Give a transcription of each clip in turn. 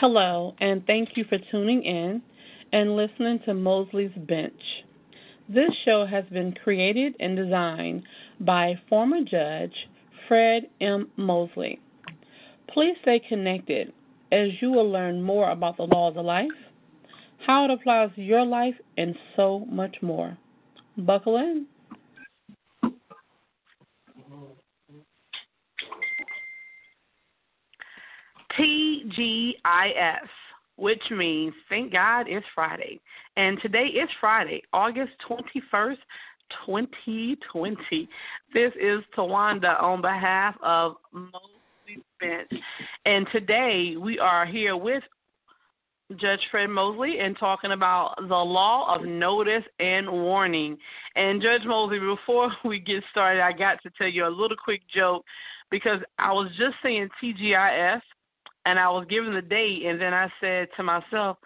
Hello, and thank you for tuning in and listening to Mosley's Bench. This show has been created and designed by former judge Fred M. Mosley. Please stay connected as you will learn more about the laws of life, how it applies to your life, and so much more. Buckle in. TGIF, which means thank God it's Friday. And today is Friday, August 21st, 2020. This is Tawanda on behalf of Mosley Bench. And today we are here with Judge Fred Mosley and talking about the law of notice and warning. And Judge Mosley, before we get started, I got to tell you a little quick joke because I was just saying TGIF and I was given the date, and then I said to myself,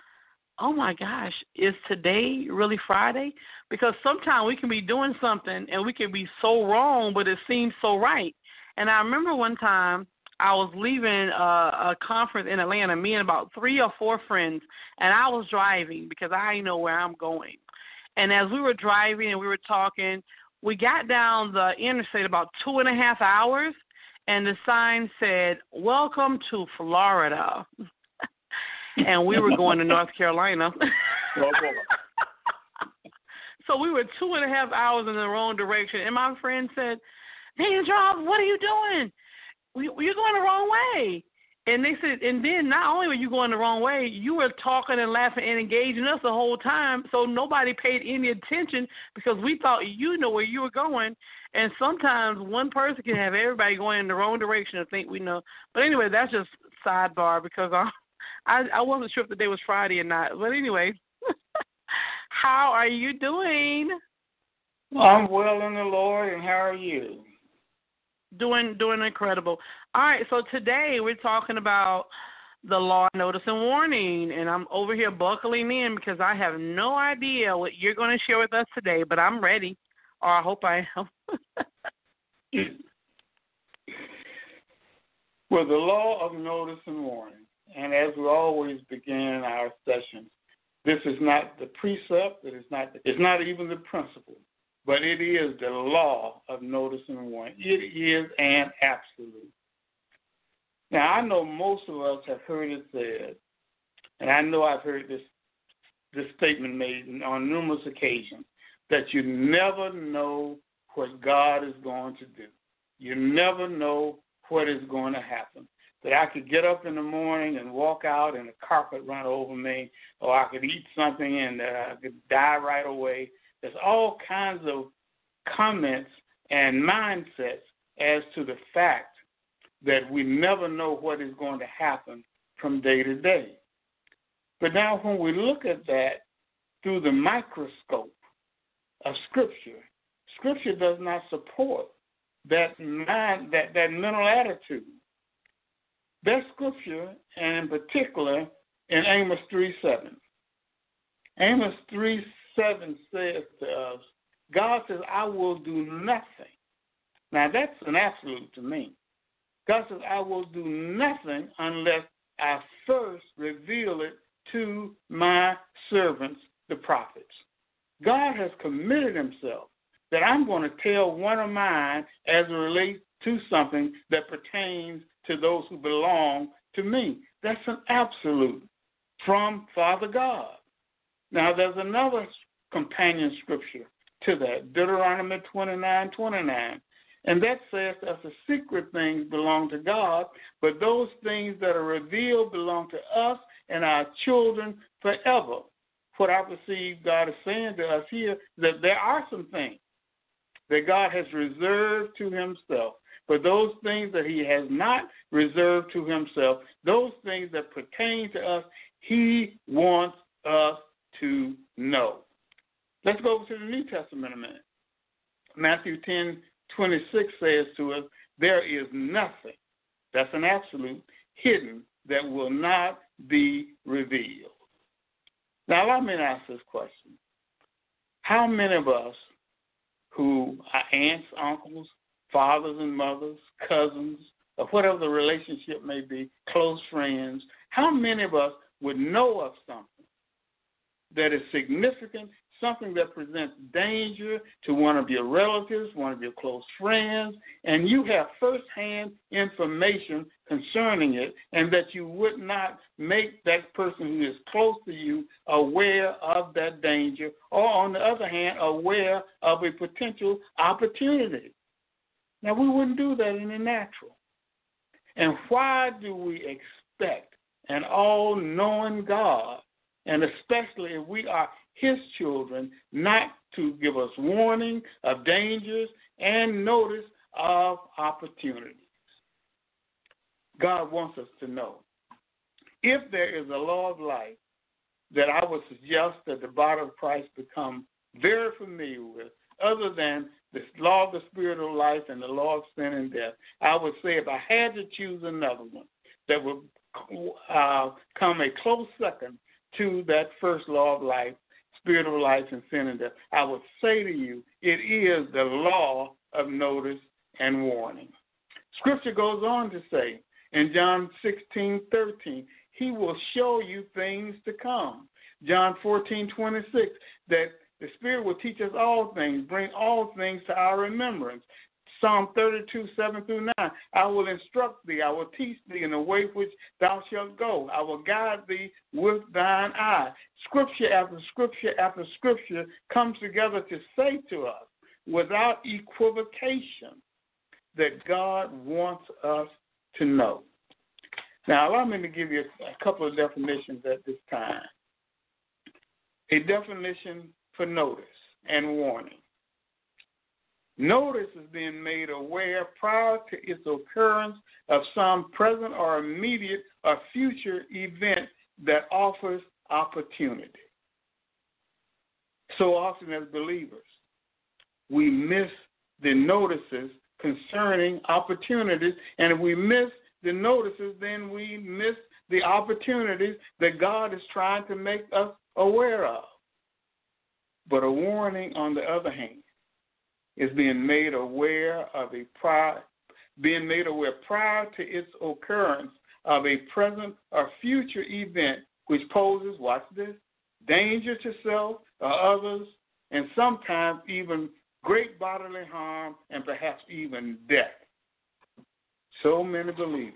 "Oh my gosh, is today really Friday?" Because sometimes we can be doing something and we can be so wrong, but it seems so right. And I remember one time I was leaving a, a conference in Atlanta, me and about three or four friends, and I was driving because I know where I'm going. And as we were driving and we were talking, we got down the interstate about two and a half hours, and the sign said, "Welcome to Florida," and we were going to North Carolina. so we were two and a half hours in the wrong direction, and my friend said, "Hey, Charles, what are you doing? You're going the wrong way." And they said, and then not only were you going the wrong way, you were talking and laughing and engaging us the whole time. So nobody paid any attention because we thought you know where you were going. And sometimes one person can have everybody going in the wrong direction and think we know. But anyway, that's just sidebar because I I, I wasn't sure if the day was Friday or not. But anyway, how are you doing? I'm well in the Lord, and how are you? Doing doing incredible. All right, so today we're talking about the law of notice and warning, and I'm over here buckling in because I have no idea what you're going to share with us today, but I'm ready, or I hope I am. well, the law of notice and warning, and as we always begin our sessions, this is not the precept, it is not, it's not even the principle but it is the law of notice and warning. It is an absolute. Now, I know most of us have heard it said, and I know I've heard this this statement made on numerous occasions that you never know what God is going to do. You never know what is going to happen. That I could get up in the morning and walk out and a carpet run over me, or I could eat something and uh, I could die right away. There's all kinds of comments and mindsets as to the fact that we never know what is going to happen from day to day. But now, when we look at that through the microscope of Scripture, Scripture does not support that mind, that, that mental attitude. That Scripture, and in particular in Amos 3 7. Amos 3 7 says to us, God says, I will do nothing. Now, that's an absolute to me. God says, I will do nothing unless I first reveal it to my servants, the prophets. God has committed himself that I'm going to tell one of mine as it relates to something that pertains to those who belong to me. That's an absolute from Father God. Now, there's another companion scripture to that Deuteronomy 29 29. And that says that the secret things belong to God, but those things that are revealed belong to us and our children forever. What I perceive God is saying to us here that there are some things that God has reserved to Himself. But those things that He has not reserved to Himself, those things that pertain to us, He wants us to know. Let's go over to the New Testament a minute. Matthew 10 26 says to us, There is nothing, that's an absolute, hidden that will not be revealed. Now, allow me to ask this question How many of us who are aunts, uncles, fathers and mothers, cousins, or whatever the relationship may be, close friends, How many of us would know of something that is significant, something that presents danger to one of your relatives, one of your close friends, and you have firsthand information concerning it, and that you would not make that person who is close to you aware of that danger, or on the other hand, aware of a potential opportunity. Now, we wouldn't do that in the natural. And why do we expect an all knowing God, and especially if we are His children, not to give us warning of dangers and notice of opportunities? God wants us to know. If there is a law of life that I would suggest that the body of Christ become very familiar with, other than the law of the spirit of life and the law of sin and death, I would say if I had to choose another one that would uh, come a close second to that first law of life, spirit of life and sin and death, I would say to you, it is the law of notice and warning. Scripture goes on to say in John 16, 13, he will show you things to come. John 14, 26, that the Spirit will teach us all things, bring all things to our remembrance. Psalm 32, 7 through 9. I will instruct thee, I will teach thee in the way which thou shalt go. I will guide thee with thine eye. Scripture after scripture after scripture comes together to say to us without equivocation that God wants us to know. Now, allow me to give you a couple of definitions at this time. A definition for notice and warning. Notice is being made aware prior to its occurrence of some present or immediate or future event that offers opportunity. So often as believers, we miss the notices concerning opportunities, and if we miss the notices, then we miss the opportunities that God is trying to make us aware of. But a warning, on the other hand, is being made aware of a prior, being made aware prior to its occurrence of a present or future event which poses, watch this, danger to self or others, and sometimes even great bodily harm and perhaps even death. So many believers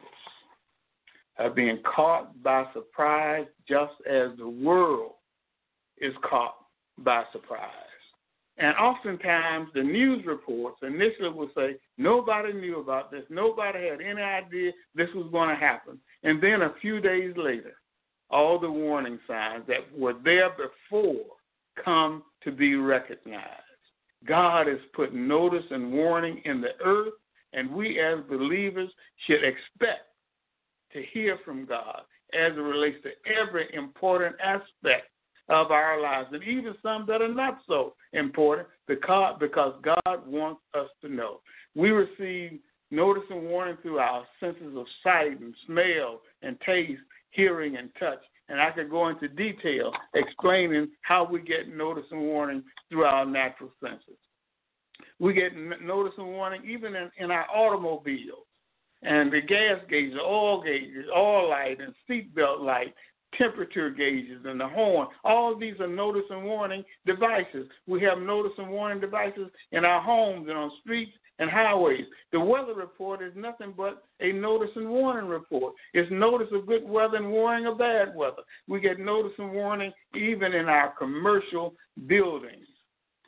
are being caught by surprise just as the world is caught by surprise. And oftentimes the news reports initially will say nobody knew about this, nobody had any idea this was going to happen. And then a few days later, all the warning signs that were there before come to be recognized. God has put notice and warning in the earth, and we as believers should expect to hear from God as it relates to every important aspect of our lives, and even some that are not so important because, because God wants us to know. We receive notice and warning through our senses of sight and smell and taste, hearing and touch. And I could go into detail explaining how we get notice and warning through our natural senses. We get notice and warning even in, in our automobiles and the gas gauges, oil gauges, oil light, and seatbelt light, temperature gauges and the horn. All these are notice and warning devices. We have notice and warning devices in our homes and on streets and highways. The weather report is nothing but a notice and warning report. It's notice of good weather and warning of bad weather. We get notice and warning even in our commercial buildings.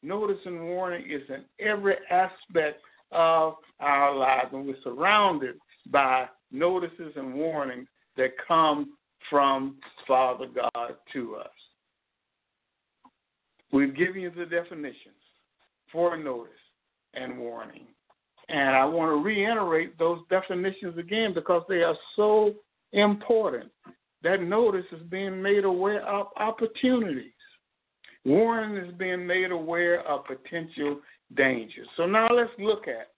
Notice and warning is in every aspect of our lives, and we're surrounded by notices and warnings that come from Father God to us. We've given you the definitions for notice and warning. And I want to reiterate those definitions again because they are so important. That notice is being made aware of opportunities. Warning is being made aware of potential dangers. So now let's look at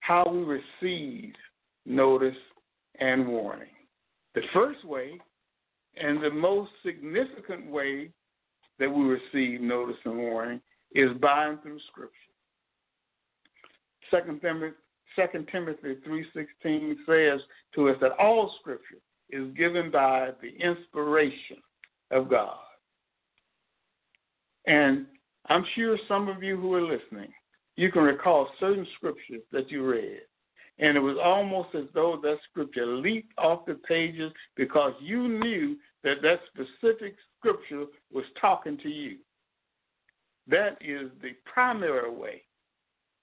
how we receive notice and warning. The first way, and the most significant way that we receive notice and warning, is by and through Scripture. Second Timothy, 2 Timothy 3.16 says to us that all Scripture is given by the inspiration of God. And I'm sure some of you who are listening, you can recall certain scriptures that you read. And it was almost as though that scripture leaped off the pages because you knew that that specific scripture was talking to you. That is the primary way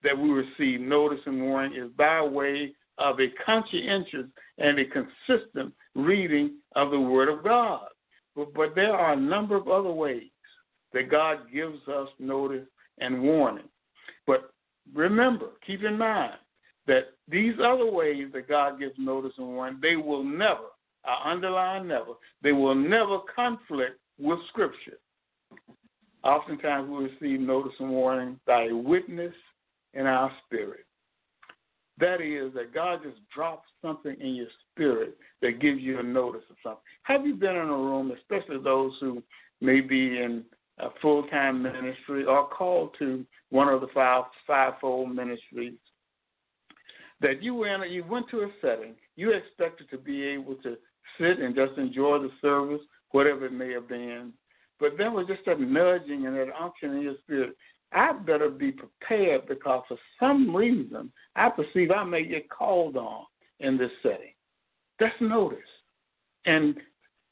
that we receive notice and warning is by way of a conscientious and a consistent reading of the Word of God. But, but there are a number of other ways that God gives us notice and warning. But remember, keep in mind that these other ways that God gives notice and warning, they will never, I underline never, they will never conflict with Scripture. Oftentimes we receive notice and warning by a witness in our spirit. That is, that God just drops something in your spirit that gives you a notice of something. Have you been in a room, especially those who may be in a full time ministry or called to one of the five fivefold ministries, that you went you went to a setting, you expected to be able to sit and just enjoy the service, whatever it may have been. But there was just that nudging and that unction in your spirit. I better be prepared because for some reason I perceive I may get called on in this setting. That's notice. And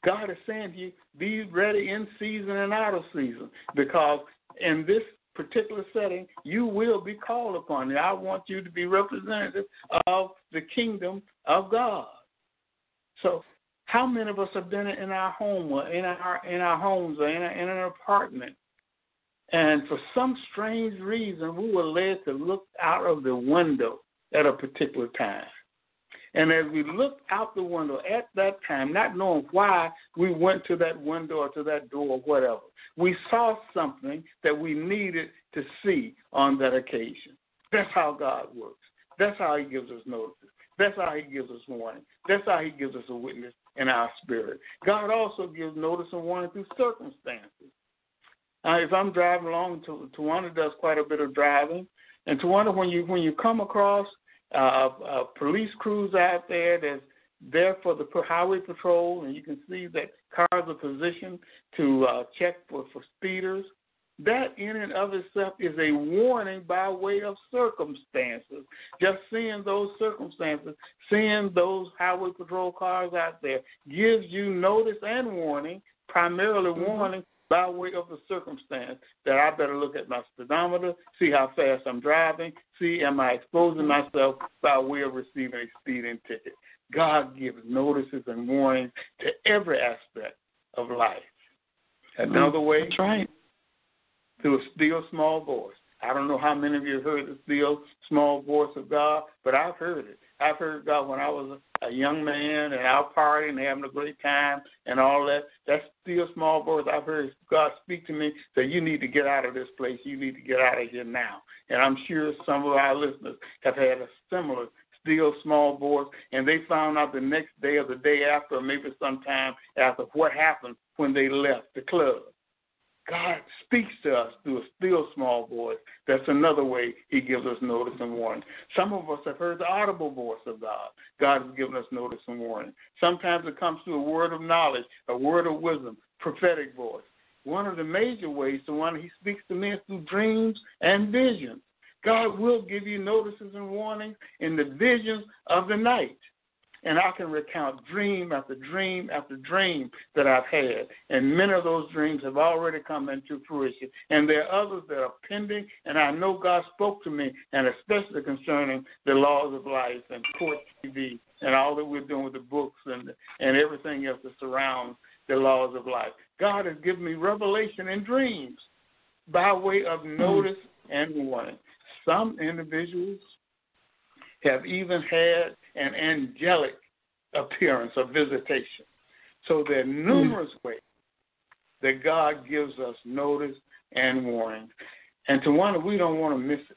God is saying to you, be ready in season and out of season because in this particular setting, you will be called upon. And I want you to be representative of the kingdom of God. So, how many of us have been in our home or in our in our homes or in, in an apartment, and for some strange reason, we were led to look out of the window at a particular time. And as we looked out the window at that time, not knowing why we went to that window or to that door or whatever, we saw something that we needed to see on that occasion. That's how God works. That's how He gives us notice. That's how He gives us warning. That's how He gives us a witness in our spirit. God also gives notice and warning through circumstances. Uh, if I'm driving along, Tawanda does quite a bit of driving, and Tawanda, when you when you come across uh, uh, police crews out there that's there for the highway patrol, and you can see that cars are positioned to uh, check for, for speeders. That in and of itself is a warning by way of circumstances. Just seeing those circumstances, seeing those highway patrol cars out there gives you notice and warning, primarily mm-hmm. warning by way of the circumstance that I better look at my speedometer, see how fast I'm driving, see am I exposing myself by way of receiving a speeding ticket. God gives notices and warnings to every aspect of life. Another mm, way, That's right. through a still small voice. I don't know how many of you heard the still small voice of God, but I've heard it. I've heard God when I was a young man and out partying and having a great time and all that. That's still small voice. I've heard God speak to me that you need to get out of this place. You need to get out of here now. And I'm sure some of our listeners have had a similar still small voice, and they found out the next day or the day after, or maybe sometime after what happened when they left the club. God speaks to us through a still small voice. That's another way He gives us notice and warning. Some of us have heard the audible voice of God. God has given us notice and warning. Sometimes it comes through a word of knowledge, a word of wisdom, prophetic voice. One of the major ways, the one He speaks to men through dreams and visions. God will give you notices and warnings in the visions of the night. And I can recount dream after dream after dream that I've had. And many of those dreams have already come into fruition. And there are others that are pending. And I know God spoke to me, and especially concerning the laws of life and court TV and all that we're doing with the books and, and everything else that surrounds the laws of life. God has given me revelation in dreams by way of hmm. notice and warning. Some individuals have even had an angelic appearance or visitation. So there are hmm. numerous mm. ways that God gives us notice and warning. And Tawanda, we don't want to miss it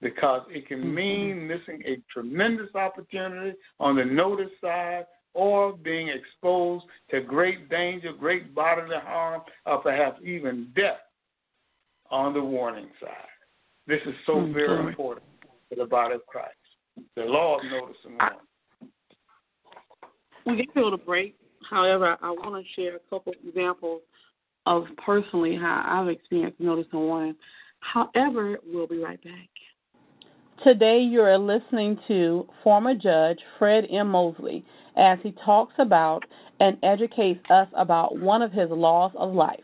because it can hmm. mean missing a tremendous opportunity on the notice side or being exposed to great danger, great bodily harm, or perhaps even death on the warning side. This is so mm, very important for the body of Christ. The law of notice and we get to go to break. However, I want to share a couple examples of personally how I've experienced notice and warning. However, we'll be right back. Today, you are listening to former Judge Fred M. Mosley as he talks about and educates us about one of his laws of life.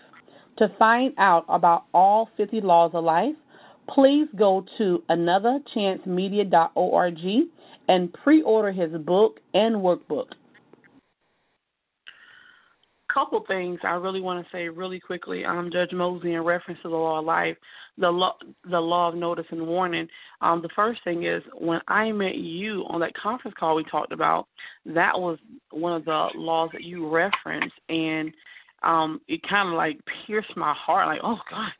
To find out about all 50 laws of life, please go to anotherchancemedia.org and pre order his book and workbook couple things I really want to say really quickly. Um, Judge Mosley, in reference to the law of life, the law, the law of notice and warning. Um, the first thing is when I met you on that conference call we talked about, that was one of the laws that you referenced, and um, it kind of like pierced my heart, like oh God,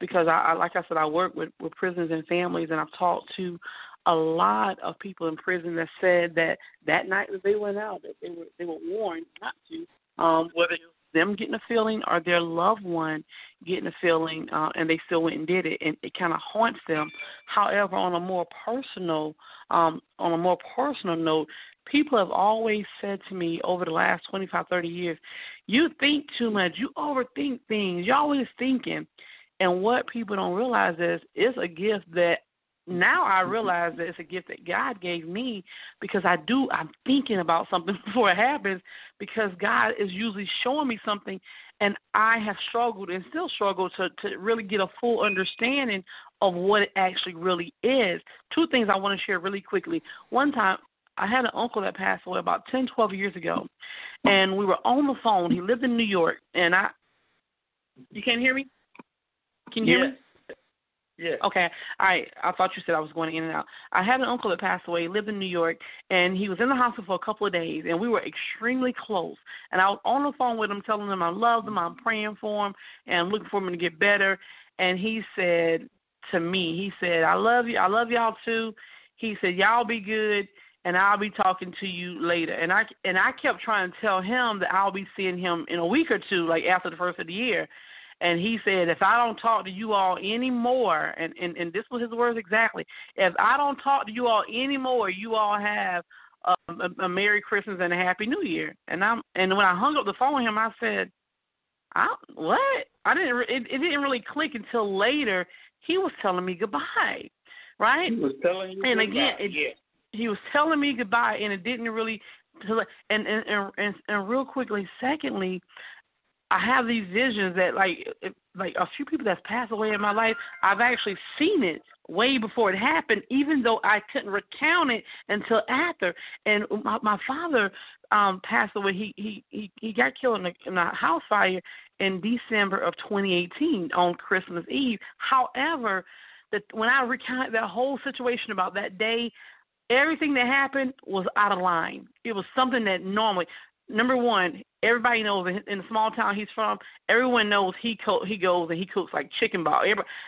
because I, I like I said, I work with with prisons and families, and I've talked to a lot of people in prison that said that that night that they went out, that they were they were warned not to um, whether them getting a feeling or their loved one getting a feeling, uh, and they still went and did it, and it kind of haunts them. However, on a more personal, um, on a more personal note, people have always said to me over the last 25, 30 years, "You think too much. You overthink things. You're always thinking." And what people don't realize is it's a gift that now I mm-hmm. realize that it's a gift that God gave me because I do I'm thinking about something before it happens because God is usually showing me something and I have struggled and still struggle to to really get a full understanding of what it actually really is. Two things I want to share really quickly. One time I had an uncle that passed away about 10, 12 years ago, and we were on the phone. He lived in New York, and I. You can't hear me? Can you hear me? Yeah. Okay. I I thought you said I was going in and out. I had an uncle that passed away, lived in New York, and he was in the hospital for a couple of days, and we were extremely close. And I was on the phone with him, telling him I love him, I'm praying for him, and I'm looking for him to get better. And he said to me, he said, "I love you. I love y'all too." He said, "Y'all be good." And I'll be talking to you later. And I and I kept trying to tell him that I'll be seeing him in a week or two, like after the first of the year and he said, if I don't talk to you all anymore, and, and, and this was his words exactly, if I don't talk to you all anymore, you all have um, a, a Merry Christmas and a Happy New Year. And I'm and when I hung up the phone with him, I said, I what? I didn't. It, it didn't really click until later. He was telling me goodbye, right? He was telling you. And goodbye. again, it, yeah. he was telling me goodbye, and it didn't really. And and and and, and real quickly, secondly, I have these visions that like like a few people that's passed away in my life, I've actually seen it way before it happened, even though I couldn't recount it until after. And my, my father um passed away. He he he, he got killed in a, in a house fire in December of 2018 on Christmas Eve. However, that when I recounted that whole situation about that day, everything that happened was out of line. It was something that normally number one, everybody knows in the small town he's from, everyone knows he co- he goes and he cooks like chicken ball.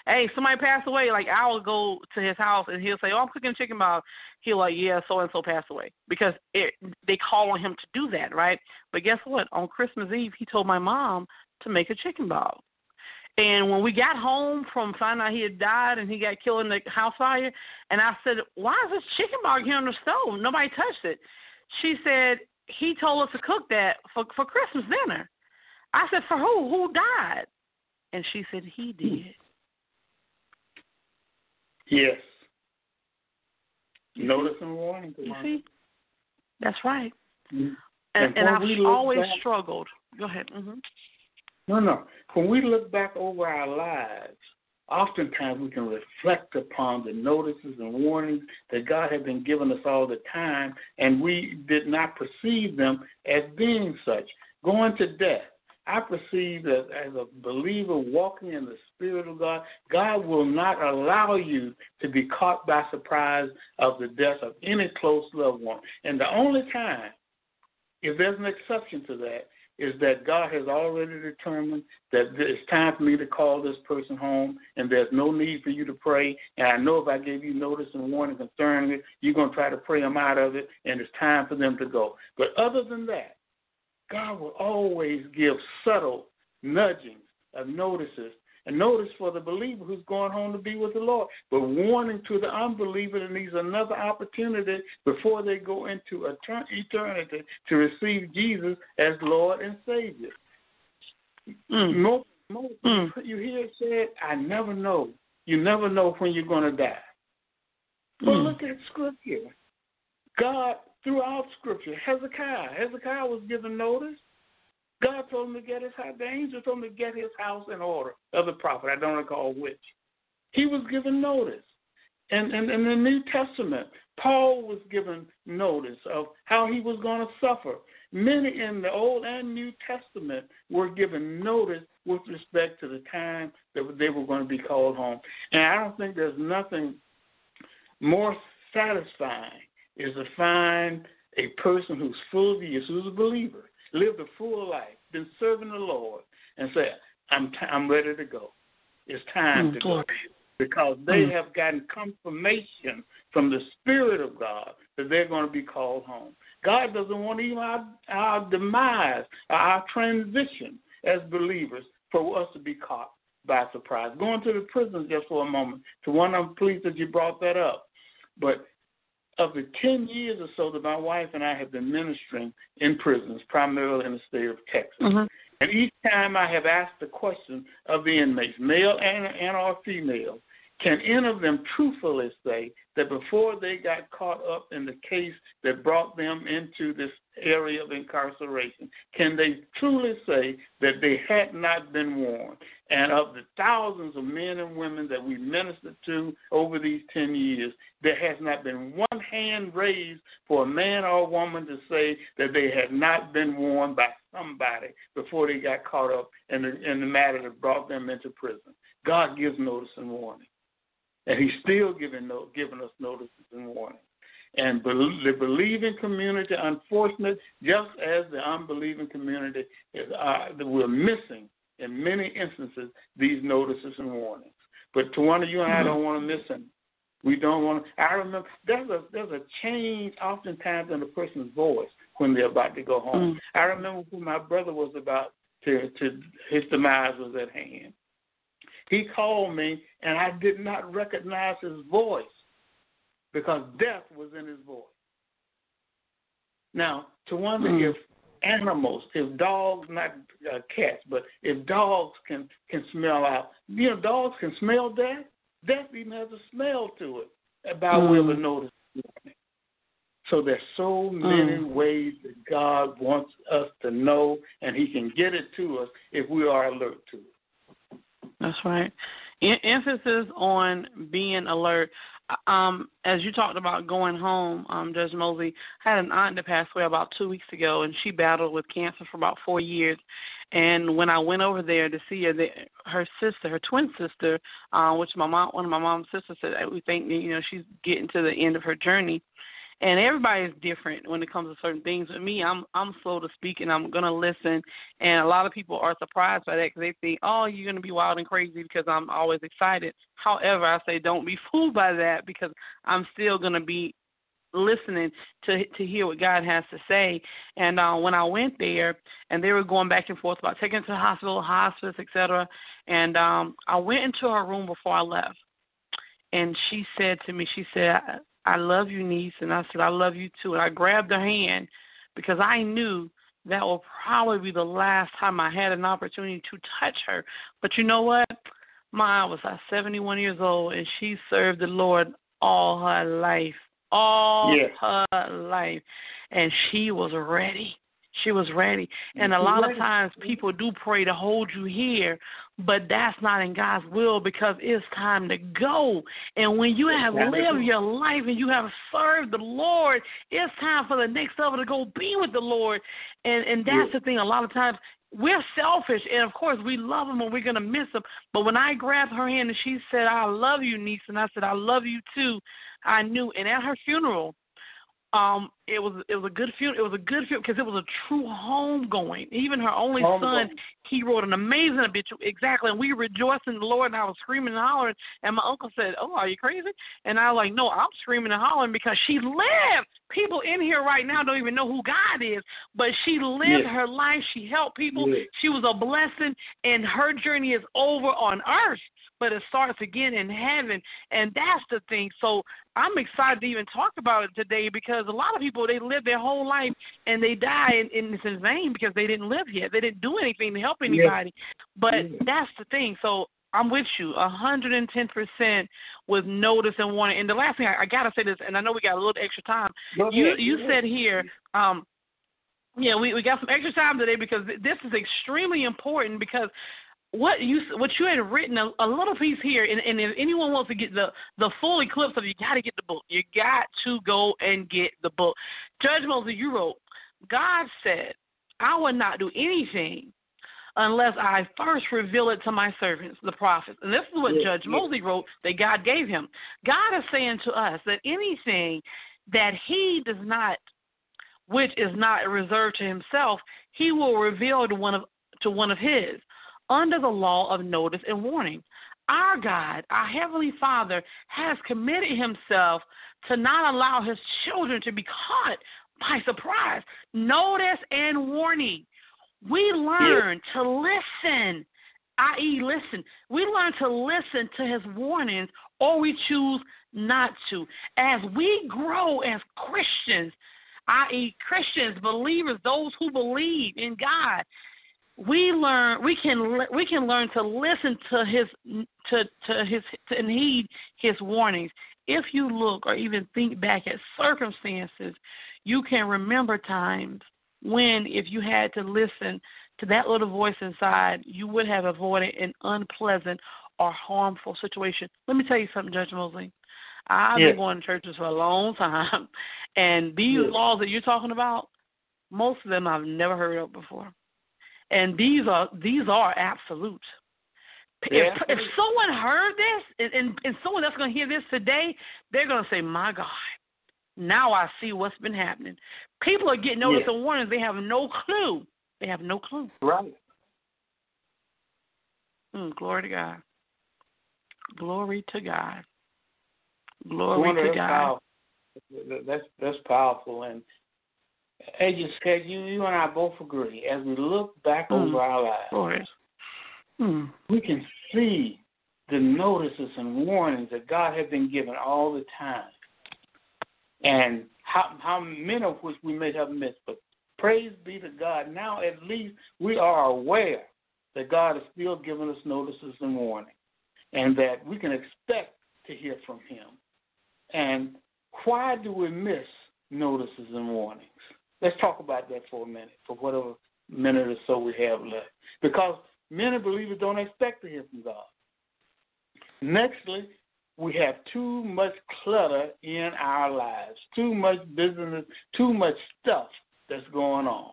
Hey, somebody passed away, like I will go to his house and he'll say, "Oh, I'm cooking chicken ball." He'll like, "Yeah, so and so passed away," because it, they call on him to do that, right? But guess what? On Christmas Eve, he told my mom to make a chicken ball. And when we got home from finding out he had died and he got killed in the house fire, and I said, "Why is this chicken ball here on the stove? Nobody touched it." She said, he told us to cook that for for Christmas dinner. I said, for who? Who died? And she said he did. Yes. Notice and warning. You see? That's right. Mm-hmm. And, and, and I've always back, struggled. Go ahead. Mm-hmm. No, no. When we look back over our lives, oftentimes we can reflect upon the notices and warnings that God had been giving us all the time, and we did not perceive them as being such. Going to death, I perceive that as a believer walking in the Spirit of God, God will not allow you to be caught by surprise of the death of any close loved one. And the only time, if there's an exception to that, is that God has already determined that it's time for me to call this person home, and there's no need for you to pray. And I know if I gave you notice and warning concerning it, you're going to try to pray them out of it, and it's time for them to go. But other than that, God will always give subtle nudgings of notices A notice for the believer who's going home to be with the Lord, but warning to the unbeliever that needs another opportunity before they go into eternity to receive Jesus as Lord and Savior. Mm. Most, most mm. you hear it said, "I never know." You never know when you're going to die. But mm. look at Scripture. God, throughout Scripture, Hezekiah, Hezekiah was given notice. God told him to get his house. The angel told him to get his house in order. Other prophet, I don't recall which. He was given notice. And, and in the New Testament, Paul was given notice of how he was going to suffer. Many in the Old and New Testament were given notice with respect to the time that they were going to be called home. And I don't think there's nothing more satisfying is to find a person who's full of years, who's a believer, lived a full life, been serving the Lord, and say, "I'm t- I'm ready to go. It's time mm, to go," because they mm. have gotten confirmation from the Spirit of God that they're going to be called home. God doesn't want even our, our demise, our transition as believers, for us to be caught by surprise. Going to the prisons just for a moment. Tawanda, I'm pleased that you brought that up. But of the 10 years or so that my wife and I have been ministering in prisons, primarily in the state of Texas, mm-hmm. and each time I have asked the question of the inmates, male and, and or female, can any of them truthfully say that before they got caught up in the case that brought them into this area of incarceration, can they truly say that they had not been warned? And of the thousands of men and women that we ministered to over these 10 years, there has not been one hand raised for a man or a woman to say that they had not been warned by somebody before they got caught up in the, in the matter that brought them into prison. God gives notice and warning. And He's still giving, no, giving us notices and warnings. And the believing community, unfortunately, just as the unbelieving community, is, uh, we're missing in many instances these notices and warnings. But to one of you and I don't want to miss them. We don't want to. I remember there's a there's a change oftentimes in a person's voice when they're about to go home. Mm. I remember when my brother was about to to his demise was at hand. He called me and I did not recognize his voice because death was in his voice. Now, to wonder mm. if animals, if dogs, not uh, cats, but if dogs can can smell out, you know, dogs can smell death. Death even has a smell to it about mm. where the notice. So there's so many mm. ways that God wants us to know, and He can get it to us if we are alert to it. That's right. E- emphasis on being alert um, as you talked about going home, um, Judge Mosley, I had an aunt that passed away about two weeks ago, and she battled with cancer for about four years. And when I went over there to see her, the, her sister, her twin sister, uh, which my mom, one of my mom's sisters said, we think you know she's getting to the end of her journey and everybody is different when it comes to certain things. With me, I'm I'm slow to speak and I'm gonna listen, and a lot of people are surprised by that because they think, oh, you're gonna be wild and crazy because I'm always excited. However, I say don't be fooled by that because I'm still gonna be listening to to hear what God has to say. And uh, when I went there, and they were going back and forth about taking to the hospital, hospice, etc. And um, I went into her room before I left, and she said to me, she said, I love you, niece. And I said, I love you too. And I grabbed her hand because I knew that will probably be the last time I had an opportunity to touch her. But you know what? My was like 71 years old, and she served the Lord all her life, all yes. her life, and she was ready. She was ready. Mm-hmm. And a lot of times people do pray to hold you here, but that's not in God's will because it's time to go. And when you have lived your life and you have served the Lord, it's time for the next level to go be with the Lord. And and that's the thing. A lot of times we're selfish, and of course we love him and we're gonna miss him. But when I grabbed her hand and she said, "I love you, niece," and I said, "I love you too," I knew. And at her funeral, um, it was it was a good funeral. It was a good funeral because it was a true homegoing. Even her only son, he wrote an amazing obituary. Exactly, and we rejoiced in the Lord. And I was screaming and hollering. And my uncle said, "Oh, are you crazy?" And I was like, "No, I'm screaming and hollering because she lived. People in here right now don't even know who God is, but she lived Yes. her life. She helped people. Yes. She was a blessing, and her journey is over on earth." But it starts again in heaven, and that's the thing. So I'm excited to even talk about it today because a lot of people they live their whole life and they die and, and it's in vain because they didn't live yet. They didn't do anything to help anybody. But Yeah. that's the thing. So I'm with you, a hundred and ten percent with notice and warning. And the last thing I, I gotta say this, and I know we got a little extra time. You you said here, um, yeah, we we got some extra time today because this is extremely important because what you what you had written a, a little piece here, and, and if anyone wants to get the the full eclipse of, it, you got to get the book. You got to go and get the book. Judge Mosley, you wrote, God said, I will not do anything unless I first reveal it to my servants, the prophets. And this is what Yes, Judge yes. Mosley wrote that God gave him. God is saying to us that anything that He does not, which is not reserved to Himself, He will reveal to one of to one of His under the law of notice and warning. Our God, our Heavenly Father, has committed Himself to not allow His children to be caught by surprise. Notice and warning. We learn to listen, i.e., listen. We learn to listen to His warnings, or we choose not to. As we grow as Christians, i.e., Christians, believers, those who believe in God, we learn we can we can learn to listen to his to to his to, and heed his warnings. If you look or even think back at circumstances, you can remember times when if you had to listen to that little voice inside, you would have avoided an unpleasant or harmful situation. Let me tell you something, Judge Mosley. I've Yes. been going to churches for a long time, and these Yes. laws that you're talking about, most of them I've never heard of before and these are these are absolute. If Yeah. if someone heard this and, and, and someone that's going to hear this today, they're going to say, "My God, now I see what's been happening." People are getting notice Yeah. and warnings; they have no clue. They have no clue. Right. Mm, glory to God. Glory to God. Glory to God. powerful. That's that's powerful, and as you said, you you and I both agree. As we look back Mm. over our lives, Glory. Mm. we can see the notices and warnings that God has been given all the time, and how how many of which we may have missed. But praise be to God, now at least we are aware that God is still giving us notices and warnings, and that we can expect to hear from Him. And why do we miss notices and warnings? Let's talk about that for a minute, for whatever minute or so we have left. Because many believers don't expect to hear from God. Nextly, we have too much clutter in our lives, too much business, too much stuff that's going on.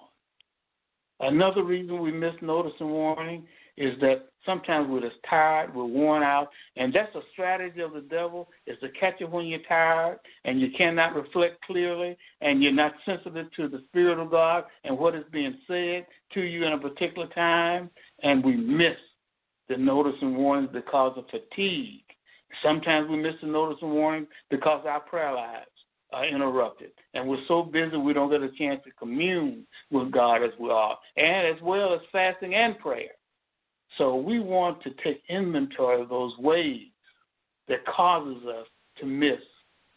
Another reason we miss notice and warning is that sometimes we're just tired, we're worn out, and that's a strategy of the devil is to catch you when you're tired and you cannot reflect clearly and you're not sensitive to the spirit of God and what is being said to you in a particular time, and we miss the notice and warnings because of fatigue. Sometimes we miss the notice and warnings because our prayer lives are interrupted, and we're so busy we don't get a chance to commune with God as we are, and as well as fasting and prayer. So we want to take inventory of those ways that causes us to miss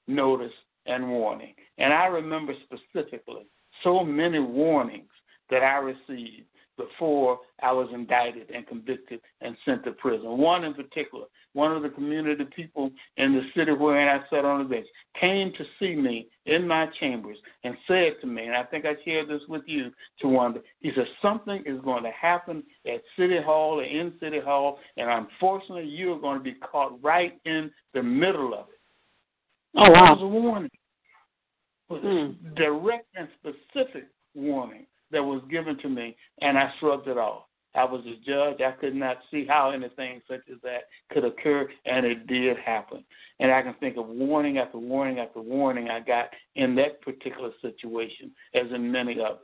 notice and warning. And I remember specifically so many warnings that I received before I was indicted and convicted and sent to prison. One in particular, one of the community people in the city wherein I sat on the bench came to see me in my chambers and said to me, and I think I shared this with you, Tawanda, he said, something is going to happen at City Hall or in City Hall, and unfortunately you're going to be caught right in the middle of it. Oh That was wow. a warning. It was a direct and specific warning that was given to me, and I shrugged it off. I was a judge. I could not see how anything such as that could occur, and it did happen. And I can think of warning after warning after warning I got in that particular situation, as in many others.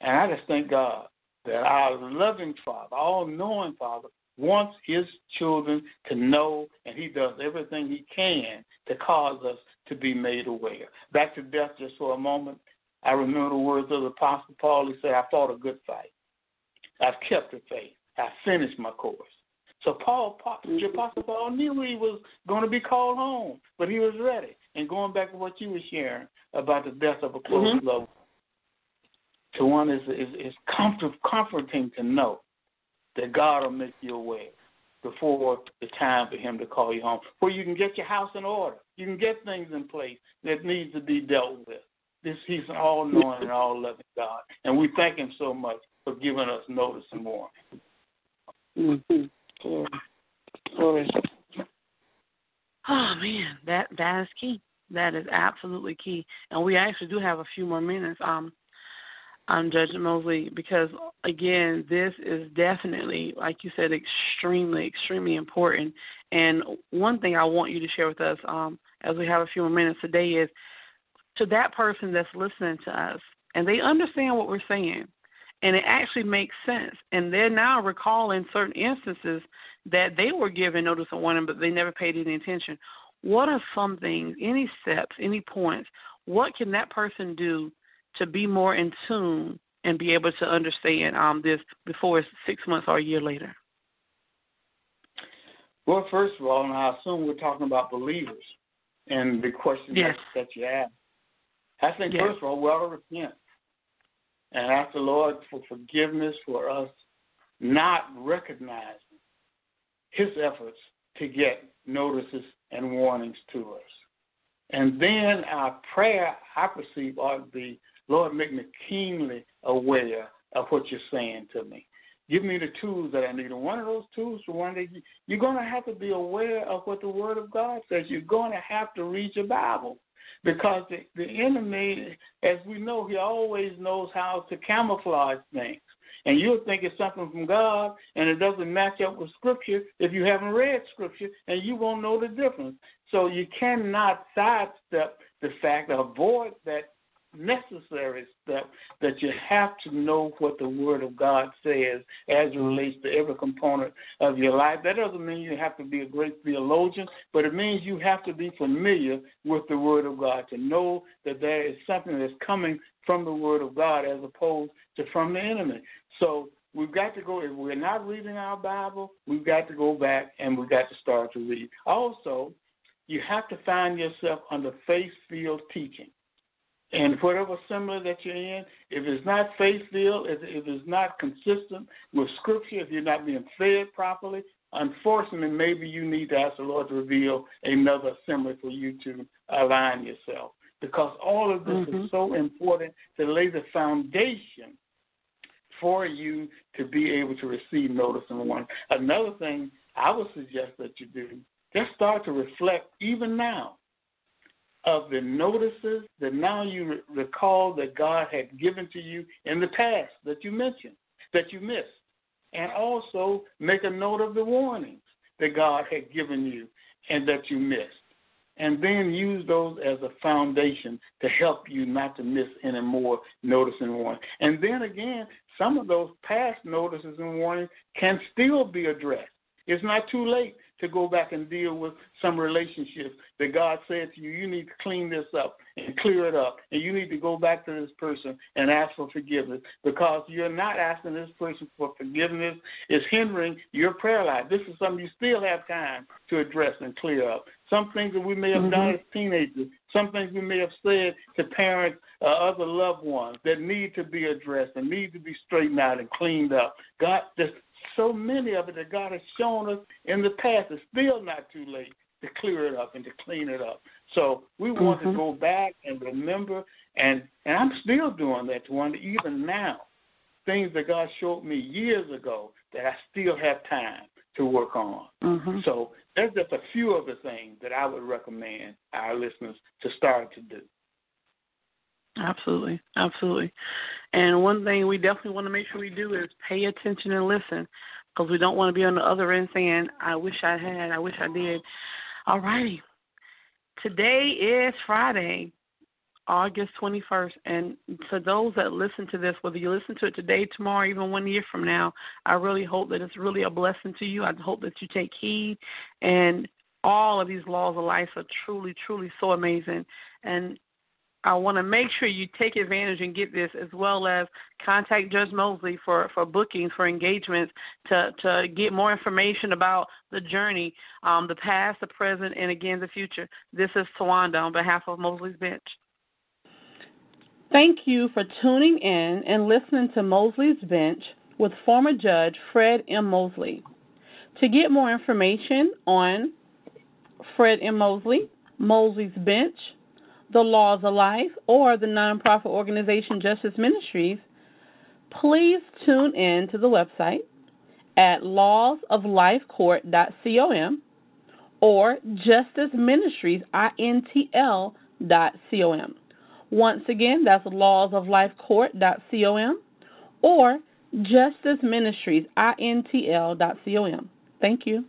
And I just thank God that our loving Father, all knowing Father, wants his children to know, and he does everything he can to cause us to be made aware. Back to death just for a moment. I remember the words of the Apostle Paul. He said, I fought a good fight. I've kept the faith. I finished my course. So Paul, the Apostle Paul knew he was going to be called home, but he was ready. And going back to what you were sharing about the death of a close mm-hmm. loved to one is is, is comfort, comforting to know that God will make you aware before the time for Him to call you home, where you can get your house in order, you can get things in place that needs to be dealt with. This He's an all-knowing and all-loving God, and we thank Him so much for giving us notice and warning. Mm-hmm. Oh man, that that is key. That is absolutely key. And we actually do have a few more minutes. Um, um, Judge Mosley, because again, this is definitely, like you said, extremely, extremely important. And one thing I want you to share with us, um, as we have a few more minutes today, is to that person that's listening to us, and they understand what we're saying, and it actually makes sense, and they're now recalling certain instances that they were given notice of warning, but they never paid any attention. What are some things, any steps, any points? What can that person do to be more in tune and be able to understand um, this before it's six months or a year later? Well, first of all, and I assume we're talking about believers and the question yes. that, that you asked. I think, yes. first of all, we ought to repent and ask the Lord for forgiveness for us not recognizing His efforts to get notices and warnings to us. And then our prayer, I perceive, ought to be Lord, make me keenly aware of what you're saying to me. Give me the tools that I need. And one of those tools one day, you're going to have to be aware of what the Word of God says. You're going to have to read your Bible. Because the, the enemy, as we know, he always knows how to camouflage things. And you'll think it's something from God, and it doesn't match up with Scripture if you haven't read Scripture, and you won't know the difference. So you cannot sidestep the fact, avoid that necessary step that you have to know what the Word of God says as it relates to every component of your life. That doesn't mean you have to be a great theologian, but it means you have to be familiar with the Word of God to know that there is something that's coming from the Word of God as opposed to from the enemy. So we've got to go, if we're not reading our Bible, we've got to go back and we've got to start to read. Also, you have to find yourself under faith field teaching and whatever assembly that you're in, if it's not faith filled, if, if it's not consistent with Scripture, if you're not being fed properly, unfortunately, maybe you need to ask the Lord to reveal another assembly for you to align yourself. Because all of this mm-hmm. is so important to lay the foundation for you to be able to receive notice and warning. Another thing I would suggest that you do, just start to reflect even now of the notices that now you recall that God had given to you in the past that you mentioned, that you missed. And also make a note of the warnings that God had given you and that you missed. And then use those as a foundation to help you not to miss any more notice and warning. And then again, some of those past notices and warnings can still be addressed. It's not too late to go back and deal with some relationships that God said to you, you need to clean this up and clear it up. And you need to go back to this person and ask for forgiveness because you're not asking this person for forgiveness. It's hindering your prayer life. This is something you still have time to address and clear up. Some things that we may have mm-hmm. done as teenagers, some things we may have said to parents, uh, other loved ones that need to be addressed and need to be straightened out and cleaned up. God, just so many of it that God has shown us in the past. It's still not too late to clear it up and to clean it up. So we want mm-hmm. to go back and remember, and and I'm still doing that to one even now. Things that God showed me years ago that I still have time to work on. Mm-hmm. So there's just a few of the things that I would recommend our listeners to start to do. Absolutely, absolutely. And one thing we definitely want to make sure we do is pay attention and listen, because we don't want to be on the other end saying, "I wish I had, I wish I did." All righty. Today is Friday, August 21st. And to those that listen to this, whether you listen to it today, tomorrow, even one year from now, I really hope that it's really a blessing to you. I hope that you take heed. And all of these laws of life are truly, truly so amazing. And I want to make sure you take advantage and get this, as well as contact Judge Mosley for, for bookings, for engagements, to, to get more information about the journey, um, the past, the present, and again, the future. This is Tawanda on behalf of Mosley's Bench. Thank you for tuning in and listening to Mosley's Bench with former Judge Fred M. Mosley. To get more information on Fred M. Mosley, Mosley's Bench, the Laws of Life, or the nonprofit organization Justice Ministries, please tune in to the website at lawsoflifecourt.com or justiceministriesintl.com. Once again, that's lawsoflifecourt.com or justiceministriesintl.com. Thank you.